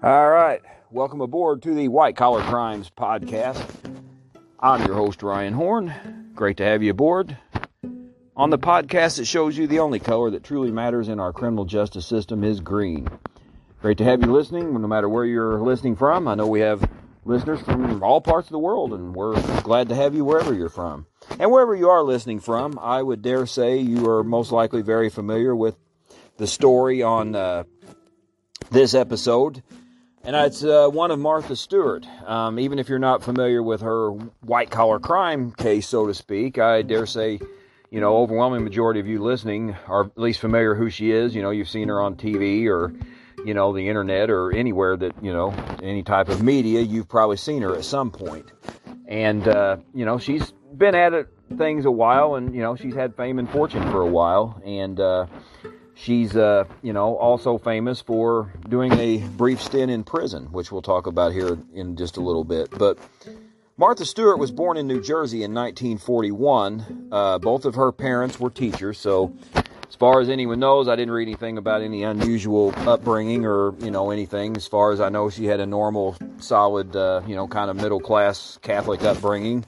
All right. Welcome aboard to the White Collar Crimes podcast. I'm your host, Ryan Horn. Great to have you aboard. On the podcast that shows you the only color that truly matters in our criminal justice system is green. Great to have you listening, no matter where you're listening from. I know we have listeners from all parts of the world, and we're glad to have you wherever you're from. And wherever you are listening from, I would dare say you are most likely very familiar with the story on uh, this episode and it's uh, one of Martha Stewart. Um, even if you're not familiar with her white collar crime case, so to speak, I dare say, you know, overwhelming majority of you listening are at least familiar who she is. You know, you've seen her on TV or, you know, the internet or anywhere that, you know, any type of media, you've probably seen her at some point. And, uh, you know, she's been at it things a while and, you know, she's had fame and fortune for a while. And, uh, She's, uh, you know, also famous for doing a brief stint in prison, which we'll talk about here in just a little bit. But Martha Stewart was born in New Jersey in 1941. Uh, both of her parents were teachers, so as far as anyone knows, I didn't read anything about any unusual upbringing or you know anything. As far as I know, she had a normal, solid, uh, you know, kind of middle class Catholic upbringing.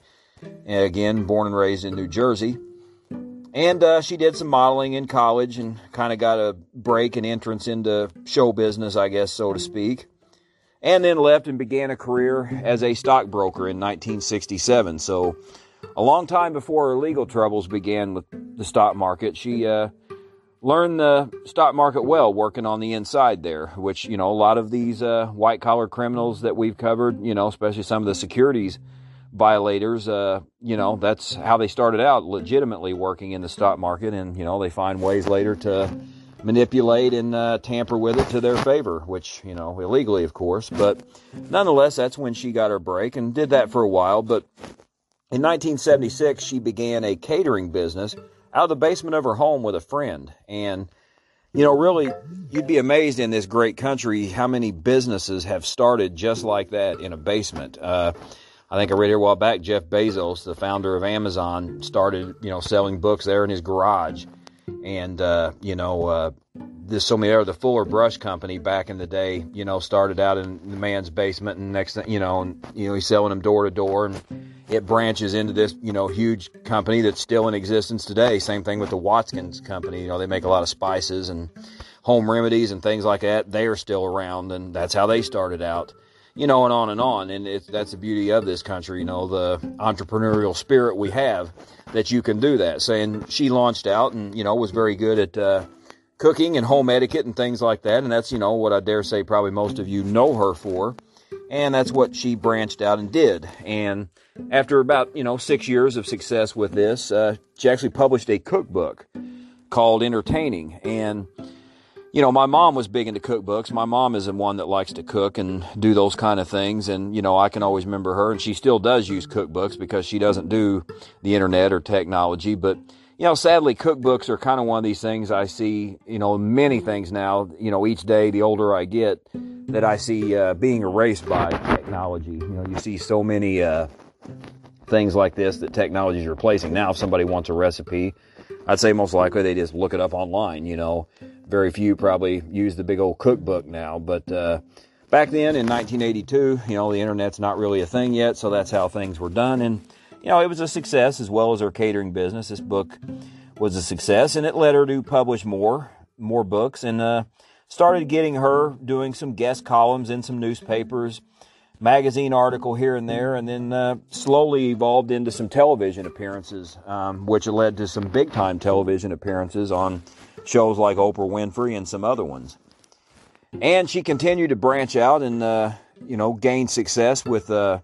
And again, born and raised in New Jersey. And uh, she did some modeling in college and kind of got a break and entrance into show business, I guess, so to speak. And then left and began a career as a stockbroker in 1967. So, a long time before her legal troubles began with the stock market, she uh, learned the stock market well working on the inside there, which, you know, a lot of these uh, white collar criminals that we've covered, you know, especially some of the securities violators, uh, you know, that's how they started out legitimately working in the stock market. And, you know, they find ways later to manipulate and uh, tamper with it to their favor, which, you know, illegally, of course. But nonetheless, that's when she got her break and did that for a while. But in 1976, she began a catering business out of the basement of her home with a friend. And, you know, really, you'd be amazed in this great country how many businesses have started just like that in a basement. Uh, I think I read here a while back, Jeff Bezos, the founder of Amazon, started, you know, selling books there in his garage. And, uh, you know, uh, there's so many the Fuller Brush Company back in the day, you know, started out in the man's basement and next thing, you know, and, you know, he's selling them door to door and it branches into this, you know, huge company that's still in existence today. Same thing with the Watkins Company. You know, they make a lot of spices and home remedies and things like that. They are still around and that's how they started out you know, and on and on. And it's, that's the beauty of this country, you know, the entrepreneurial spirit we have that you can do that. Saying she launched out and, you know, was very good at uh, cooking and home etiquette and things like that. And that's, you know, what I dare say probably most of you know her for. And that's what she branched out and did. And after about, you know, six years of success with this, uh, she actually published a cookbook called Entertaining. And you know, my mom was big into cookbooks. My mom is the one that likes to cook and do those kind of things. And, you know, I can always remember her, and she still does use cookbooks because she doesn't do the internet or technology. But, you know, sadly, cookbooks are kind of one of these things I see, you know, many things now, you know, each day, the older I get, that I see uh, being erased by technology. You know, you see so many uh, things like this that technology is replacing. Now, if somebody wants a recipe, I'd say most likely they just look it up online, you know very few probably use the big old cookbook now, but uh, back then in 1982, you know, the internet's not really a thing yet, so that's how things were done. And, you know, it was a success as well as her catering business. This book was a success, and it led her to publish more, more books, and uh, started getting her doing some guest columns in some newspapers, magazine article here and there, and then uh, slowly evolved into some television appearances, um, which led to some big time television appearances on shows like Oprah Winfrey and some other ones. And she continued to branch out and, uh, you know, gain success with uh,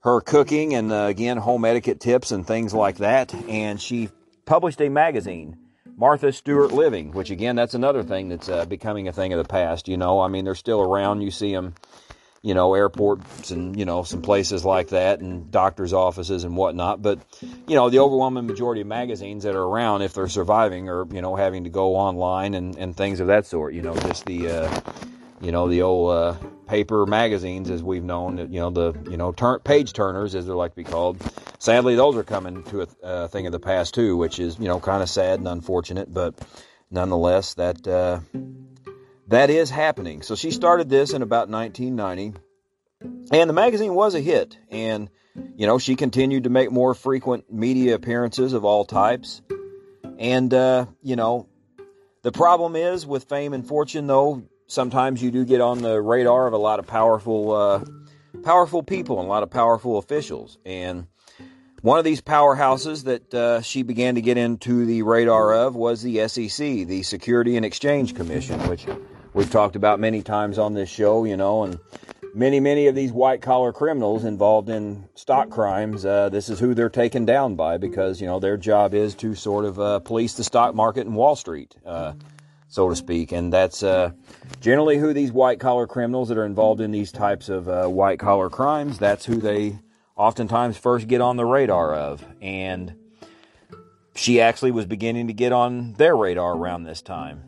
her cooking and, uh, again, home etiquette tips and things like that. And she published a magazine, Martha Stewart Living, which, again, that's another thing that's uh, becoming a thing of the past. You know, I mean, they're still around. You see them you know, airports and, you know, some places like that and doctors' offices and whatnot. But, you know, the overwhelming majority of magazines that are around, if they're surviving, are, you know, having to go online and, and things of that sort. You know, just the, uh, you know, the old uh, paper magazines as we've known, you know, the, you know, page turners as they're like to be called. Sadly, those are coming to a uh, thing of the past too, which is, you know, kind of sad and unfortunate. But nonetheless, that, uh, that is happening. So she started this in about 1990, and the magazine was a hit. And you know, she continued to make more frequent media appearances of all types. And uh, you know, the problem is with fame and fortune, though, sometimes you do get on the radar of a lot of powerful, uh, powerful people and a lot of powerful officials. And one of these powerhouses that uh, she began to get into the radar of was the SEC, the Security and Exchange Commission, which we've talked about many times on this show, you know, and many, many of these white collar criminals involved in stock crimes, uh, this is who they're taken down by because, you know, their job is to sort of uh, police the stock market and Wall Street, uh, so to speak. And that's uh, generally who these white collar criminals that are involved in these types of uh, white collar crimes, that's who they oftentimes first get on the radar of. And she actually was beginning to get on their radar around this time.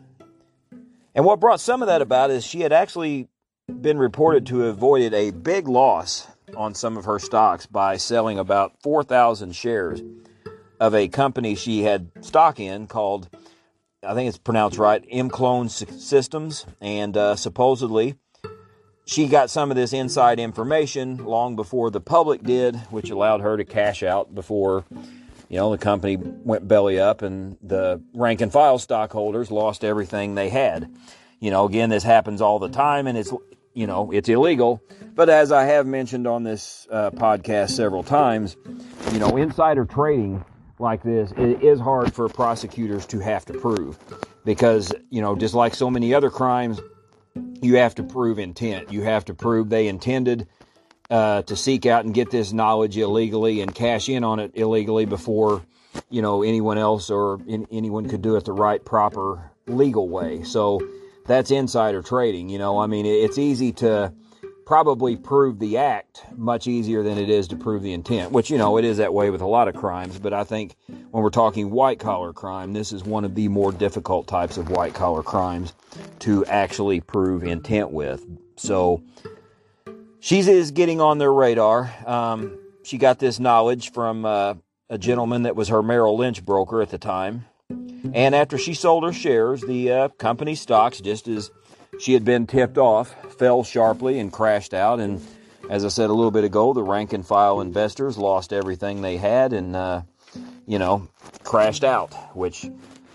And what brought some of that about is she had actually been reported to have avoided a big loss on some of her stocks by selling about 4,000 shares of a company she had stock in called, I think it's pronounced right, ImClone Systems. And uh, supposedly, she got some of this inside information long before the public did, which allowed her to cash out before, you know, the company went belly up and the rank and file stockholders lost everything they had. You know, again, this happens all the time and it's, you know, it's illegal. But as I have mentioned on this uh, podcast several times, you know, insider trading like this it is hard for prosecutors to have to prove because, you know, just like so many other crimes, you have to prove intent. You have to prove they intended uh, to seek out and get this knowledge illegally and cash in on it illegally before you know anyone else or in, anyone could do it the right, proper, legal way. So that's insider trading. You know, I mean, it's easy to probably prove the act much easier than it is to prove the intent, which, you know, it is that way with a lot of crimes. But I think when we're talking white collar crime, this is one of the more difficult types of white collar crimes to actually prove intent with. So she is getting on their radar. Um, she got this knowledge from uh, a gentleman that was her Merrill Lynch broker at the time. And after she sold her shares, the uh, company stocks, just as she had been tipped off, fell sharply and crashed out. And as I said a little bit ago, the rank and file investors lost everything they had and, uh, you know, crashed out, which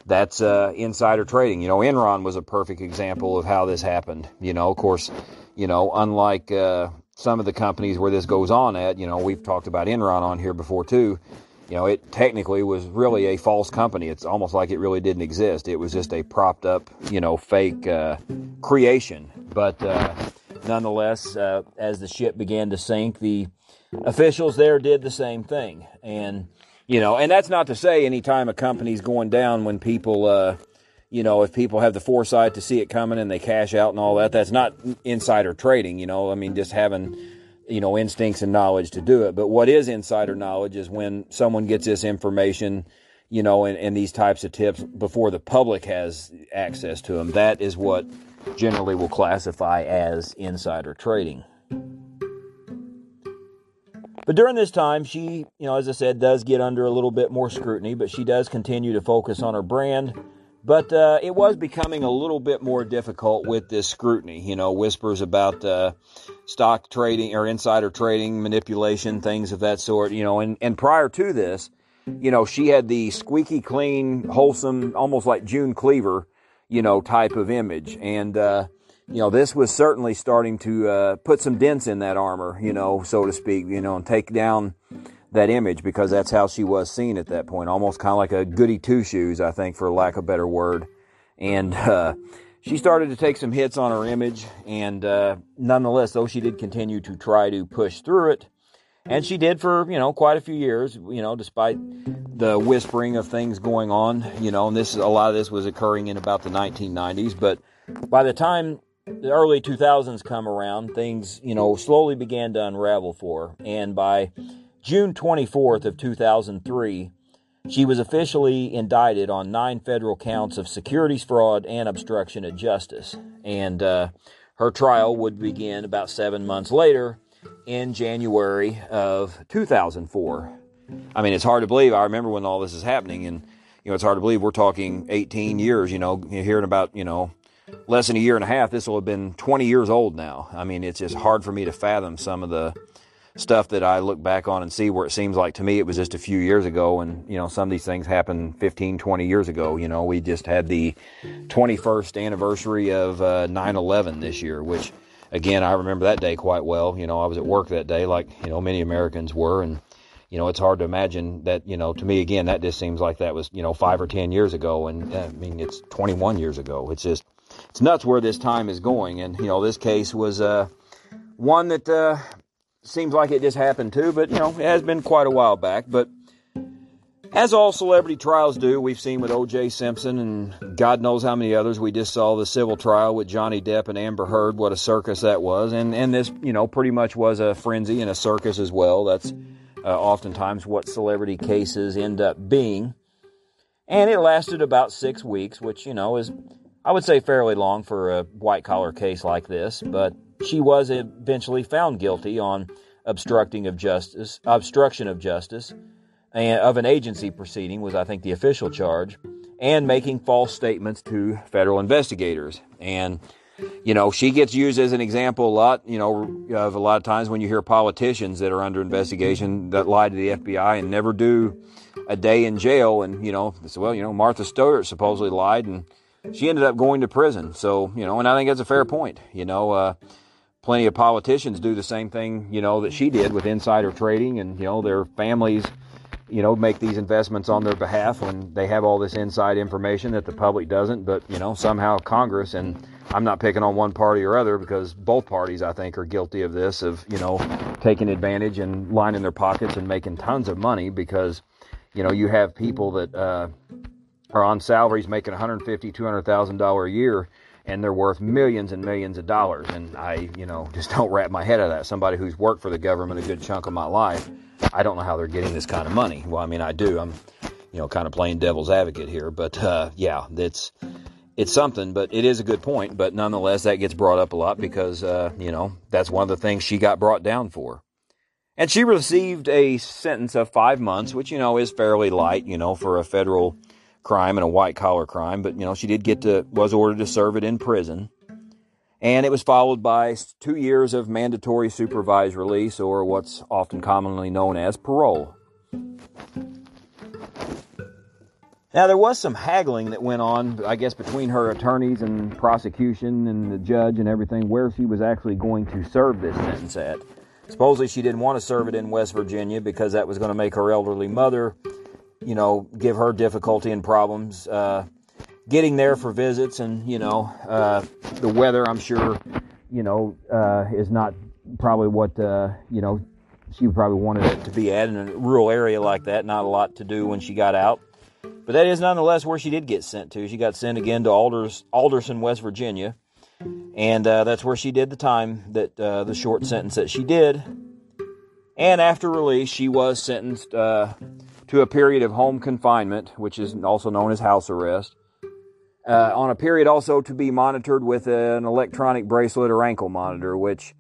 that's uh, insider trading. You know, Enron was a perfect example of how this happened. You know, of course, you know, unlike uh, some of the companies where this goes on at, you know, we've talked about Enron on here before too you know, it technically was really a false company. It's almost like it really didn't exist. It was just a propped up, you know, fake uh, creation. But uh, nonetheless, uh, as the ship began to sink, the officials there did the same thing. And, you know, and that's not to say anytime a company's going down when people, uh, you know, if people have the foresight to see it coming and they cash out and all that, that's not insider trading, you know. I mean, just having you know, instincts and knowledge to do it. But what is insider knowledge is when someone gets this information, you know, and, and these types of tips before the public has access to them. That is what generally will classify as insider trading. But during this time, she, you know, as I said, does get under a little bit more scrutiny, but she does continue to focus on her brand but uh, it was becoming a little bit more difficult with this scrutiny. You know, whispers about uh, stock trading or insider trading, manipulation, things of that sort. You know, and, and prior to this, you know, she had the squeaky clean, wholesome, almost like June Cleaver, you know, type of image. And, uh, you know, this was certainly starting to uh, put some dents in that armor, you know, so to speak, you know, and take down that image because that's how she was seen at that point, almost kind of like a goody two shoes, I think, for lack of a better word. And uh, she started to take some hits on her image, and uh, nonetheless, though she did continue to try to push through it, and she did for you know quite a few years, you know, despite the whispering of things going on, you know, and this a lot of this was occurring in about the 1990s, but by the time the early 2000s come around, things you know slowly began to unravel for, her. and by June 24th of 2003, she was officially indicted on nine federal counts of securities fraud and obstruction of justice. And uh, her trial would begin about seven months later in January of 2004. I mean, it's hard to believe. I remember when all this is happening, and you know, it's hard to believe we're talking 18 years. You know, hearing about you know less than a year and a half, this will have been 20 years old now. I mean, it's just hard for me to fathom some of the stuff that I look back on and see where it seems like to me it was just a few years ago and you know some of these things happened 15 20 years ago. You know we just had the 21st anniversary of uh, 9/11 this year which again I remember that day quite well. You know I was at work that day like you know many Americans were. And you know it's hard to imagine that you know to me again that just seems like that was you know 5 or 10 years ago. And I mean it's 21 years ago. It's just it's nuts where this time is going. And you know this case was uh one that uh, seems like it just happened too, but you know, it has been quite a while back. But as all celebrity trials do, we've seen with O.J. Simpson and God knows how many others. We just saw the civil trial with Johnny Depp and Amber Heard. What a circus that was, and and this, you know, pretty much was a frenzy and a circus as well. That's uh, oftentimes what celebrity cases end up being. And it lasted about six weeks, which you know is, I would say, fairly long for a white collar case like this, but she was eventually found guilty on obstructing of justice, obstruction of justice, and of an agency proceeding was I think the official charge, and making false statements to federal investigators. And you know, she gets used as an example a lot, you know, of a lot of times when you hear politicians that are under investigation that lie to the FBI and never do a day in jail. And, you know, well, you know, Martha Stewart supposedly lied and she ended up going to prison. So, you know, and I think that's a fair point. You know, uh, plenty of politicians do the same thing, you know, that she did with insider trading and, you know, their families, you know, make these investments on their behalf when they have all this inside information that the public doesn't. But, you know, somehow Congress, and I'm not picking on one party or other because both parties, I think, are guilty of this, of, you know, taking advantage and lining their pockets and making tons of money because, you know, you have people that, uh, are on salaries making 150, 200,000 dollars a year and they're worth millions and millions of dollars. And I, you know, just don't wrap my head of that. Somebody who's worked for the government a good chunk of my life, I don't know how they're getting this kind of money. Well, I mean, I do. I'm, you know, kind of playing devil's advocate here, but uh, yeah, it's it's something. But it is a good point. But nonetheless, that gets brought up a lot because uh, you know that's one of the things she got brought down for. And she received a sentence of five months, which you know is fairly light, you know, for a federal crime and a white collar crime, but you know, she did get to, was ordered to serve it in prison. And it was followed by two years of mandatory supervised release, or what's often commonly known as parole. Now, there was some haggling that went on, I guess, between her attorneys and prosecution and the judge and everything, where she was actually going to serve this sentence at. Supposedly, she didn't want to serve it in West Virginia because that was going to make her elderly mother you know, give her difficulty and problems uh, getting there for visits, and you know, uh, the weather. I'm sure, you know, uh, is not probably what uh, you know she probably wanted it to be at in a rural area like that. Not a lot to do when she got out, but that is nonetheless where she did get sent to. She got sent again to Alders, Alderson, West Virginia, and uh, that's where she did the time that uh, the short sentence that she did. And after release, she was sentenced to a period of home confinement, which is also known as house arrest, uh, on a period also to be monitored with an electronic bracelet or ankle monitor, which,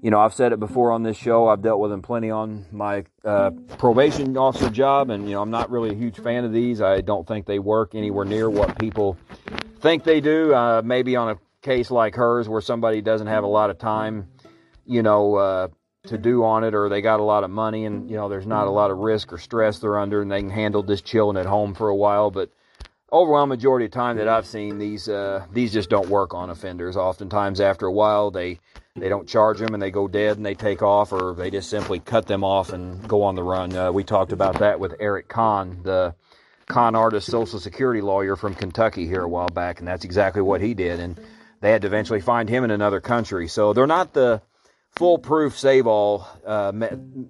you know, I've said it before on this show. I've dealt with them plenty on my uh, probation officer job, and, you know, I'm not really a huge fan of these. I don't think they work anywhere near what people think they do. Uh, maybe on a case like hers where somebody doesn't have a lot of time, you know, uh, to do on it or they got a lot of money and you know there's not a lot of risk or stress they're under and they can handle just chilling at home for a while. But overwhelming majority of time that I've seen these uh, these just don't work on offenders. Oftentimes after a while they they don't charge them and they go dead and they take off or they just simply cut them off and go on the run. Uh, we talked about that with Eric Conn the con artist social security lawyer from Kentucky here a while back and that's exactly what he did. And they had to eventually find him in another country. So they're not the foolproof save all uh,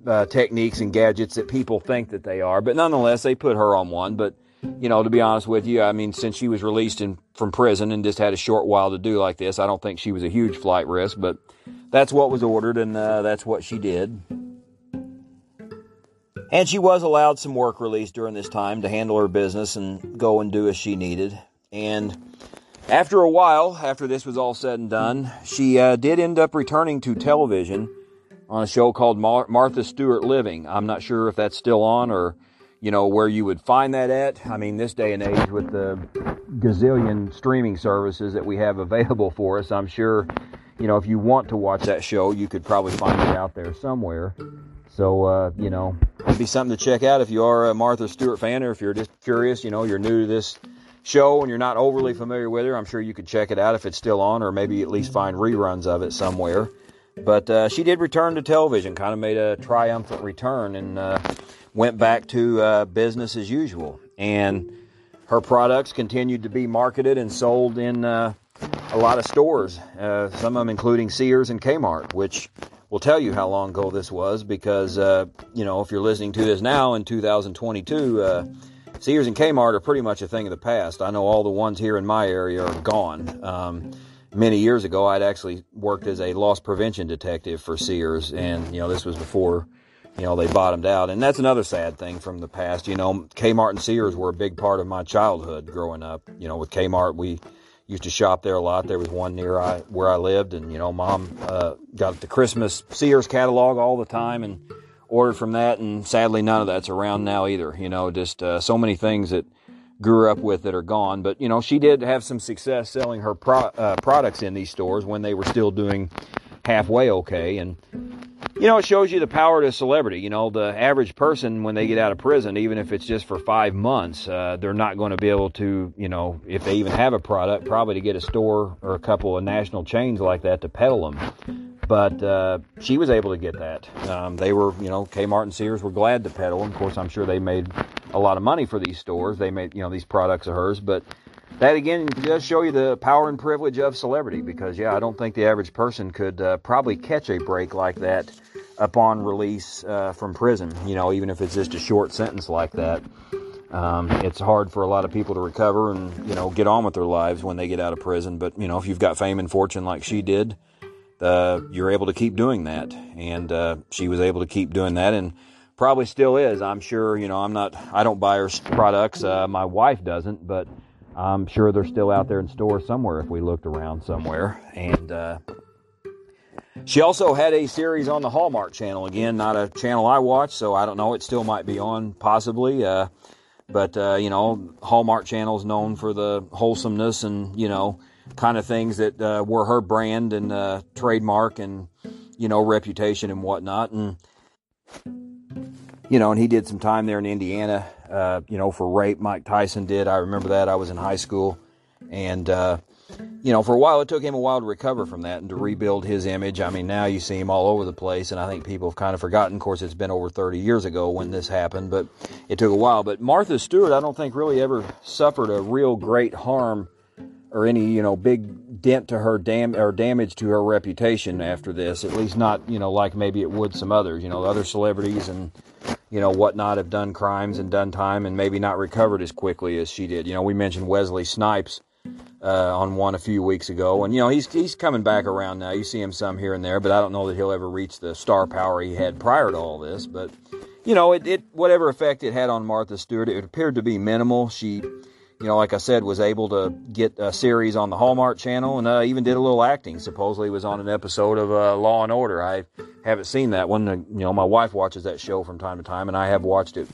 uh, techniques and gadgets that people think that they are. But nonetheless, they put her on one. But you know, to be honest with you, I mean, since she was released in, from prison and just had a short while to do like this, I don't think she was a huge flight risk. But that's what was ordered, and uh, that's what she did. And she was allowed some work release during this time to handle her business and go and do as she needed. And after a while, after this was all said and done, she uh, did end up returning to television on a show called Mar- Martha Stewart Living. I'm not sure if that's still on or, you know, where you would find that at. I mean, this day and age with the gazillion streaming services that we have available for us, I'm sure, you know, if you want to watch that show, you could probably find it out there somewhere. So, uh, you know, it'd be something to check out if you are a Martha Stewart fan or if you're just curious, you know, you're new to this show and you're not overly familiar with her. I'm sure you could check it out if it's still on or maybe at least find reruns of it somewhere. But uh, she did return to television, kind of made a triumphant return and uh, went back to uh, business as usual. And her products continued to be marketed and sold in uh, a lot of stores, uh, some of them including Sears and Kmart, which will tell you how long ago this was because, uh, you know, if you're listening to this now in 2022, Sears and Kmart are pretty much a thing of the past. I know all the ones here in my area are gone. Um, many years ago, I'd actually worked as a loss prevention detective for Sears, and you know this was before you know they bottomed out. And that's another sad thing from the past. You know, Kmart and Sears were a big part of my childhood growing up. You know, with Kmart, we used to shop there a lot. There was one near I, where I lived, and you know, Mom uh, got the Christmas Sears catalog all the time, and ordered from that. And sadly, none of that's around now either. You know, just uh, so many things that grew up with that are gone. But you know, she did have some success selling her pro- uh, products in these stores when they were still doing halfway okay. And you know, it shows you the power to celebrity. You know, the average person when they get out of prison, even if it's just for five months, uh, they're not going to be able to, you know, if they even have a product, probably to get a store or a couple of national chains like that to peddle them. But uh, she was able to get that. Um, they were, you know, Kmart and Sears were glad to peddle. Of course, I'm sure they made a lot of money for these stores. They made, you know, these products of hers. But that again does show you the power and privilege of celebrity because, yeah, I don't think the average person could uh, probably catch a break like that upon release uh, from prison, you know, even if it's just a short sentence like that. Um, it's hard for a lot of people to recover and, you know, get on with their lives when they get out of prison. But, you know, if you've got fame and fortune like she did, uh, you're able to keep doing that. And uh, she was able to keep doing that and probably still is. I'm sure, you know, I'm not, I don't buy her products. Uh, my wife doesn't, but I'm sure they're still out there in stores somewhere if we looked around somewhere. And uh, she also had a series on the Hallmark channel. Again, not a channel I watch, so I don't know. It still might be on, possibly. Uh, but, uh, you know, Hallmark channel is known for the wholesomeness and, you know, kind of things that uh, were her brand and uh, trademark and you know reputation and whatnot and you know and he did some time there in indiana uh, you know for rape. Mike tyson did. I remember that. I was in high school. And uh, you know for a while it took him a while to recover from that and to rebuild his image. I mean now you see him all over the place and i think people have kind of forgotten. Of course it's been over 30 years ago when this happened but it took a while. But martha stewart i don't think really ever suffered a real great harm or any you know big dent to her dam or damage to her reputation after this. At least not you know like maybe it would some others. You know other celebrities and you know whatnot have done crimes and done time and maybe not recovered as quickly as she did. You know we mentioned Wesley Snipes. Uh, on one a few weeks ago, and you know he's he's coming back around now. You see him some here and there, but I don't know that he'll ever reach the star power he had prior to all this. But you know, it, it whatever effect it had on Martha Stewart, it appeared to be minimal. She you know, like I said, was able to get a series on the Hallmark Channel, and uh, even did a little acting. Supposedly, was on an episode of uh, Law and Order. I haven't seen that one. You know, my wife watches that show from time to time, and I have watched it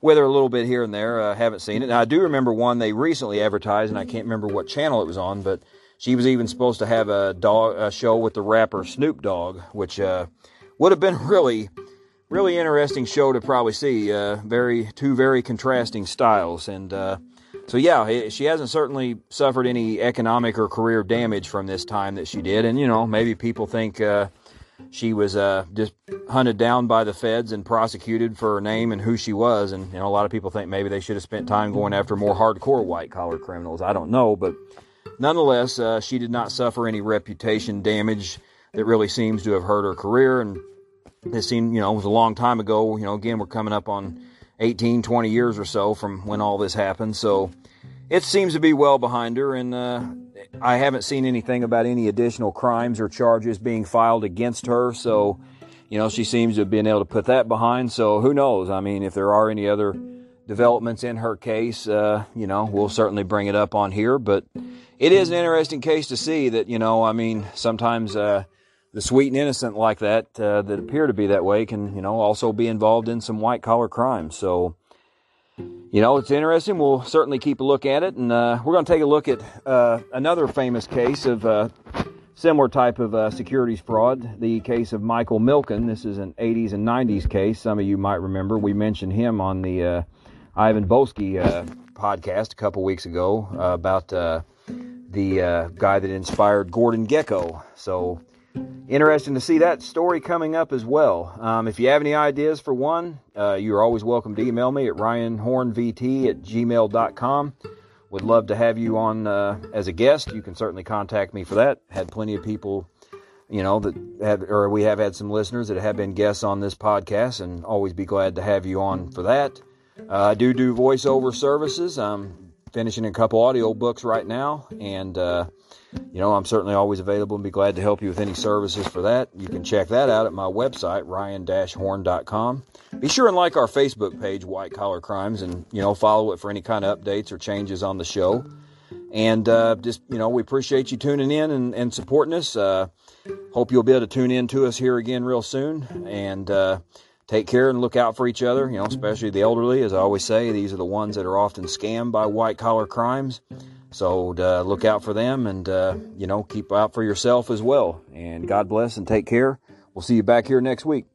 with her a little bit here and there. I uh, haven't seen it. Now, I do remember one they recently advertised, and I can't remember what channel it was on, but she was even supposed to have a dog a show with the rapper Snoop Dogg, which uh, would have been really really interesting show to probably see. Uh, very two very contrasting styles, and uh, so yeah, she hasn't certainly suffered any economic or career damage from this time that she did. And you know, maybe people think uh, she was uh, just hunted down by the feds and prosecuted for her name and who she was. And you know, a lot of people think maybe they should have spent time going after more hardcore white collar criminals. I don't know, but nonetheless, uh, she did not suffer any reputation damage that really seems to have hurt her career. And this seemed, you know, it was a long time ago. You know, again, we're coming up on 18, 20 years or so from when all this happened. So it seems to be well behind her, and uh, I haven't seen anything about any additional crimes or charges being filed against her. So, you know, she seems to have been able to put that behind. So who knows? I mean, if there are any other developments in her case, uh, you know, we'll certainly bring it up on here. But it is an interesting case to see that, you know, I mean, sometimes. Uh, the sweet and innocent like that uh, that appear to be that way can you know also be involved in some white collar crimes so you know, it's interesting. We'll certainly keep a look at it, and uh, we're going to take a look at uh, another famous case of uh, similar type of uh, securities fraud. The case of Michael Milken. This is an 80s and 90s case. Some of you might remember we mentioned him on the uh, Ivan Boesky uh, podcast a couple weeks ago about the guy that inspired Gordon Gekko So interesting to see that story coming up as well. Um, if you have any ideas for one, uh, you're always welcome to email me at ryanhornvt at gmail.com. Would love to have you on uh, as a guest. You can certainly contact me for that. Had plenty of people, you know, that have, or we have had some listeners that have been guests on this podcast, and always be glad to have you on for that. Uh, I do do voiceover services. I'm finishing a couple audio books right now, and uh, you know, I'm certainly always available and be glad to help you with any services for that. You can check that out at my website, ryan-horn.com. Be sure and like our Facebook page, White Collar Crimes, and, you know, follow it for any kind of updates or changes on the show. And uh, just, you know, we appreciate you tuning in and, and supporting us. Uh, hope you'll be able to tune in to us here again real soon. And uh, take care and look out for each other, you know, especially the elderly. As I always say, these are the ones that are often scammed by white collar crimes. So uh, look out for them and, uh, you know, keep out for yourself as well. And God bless and take care. We'll see you back here next week.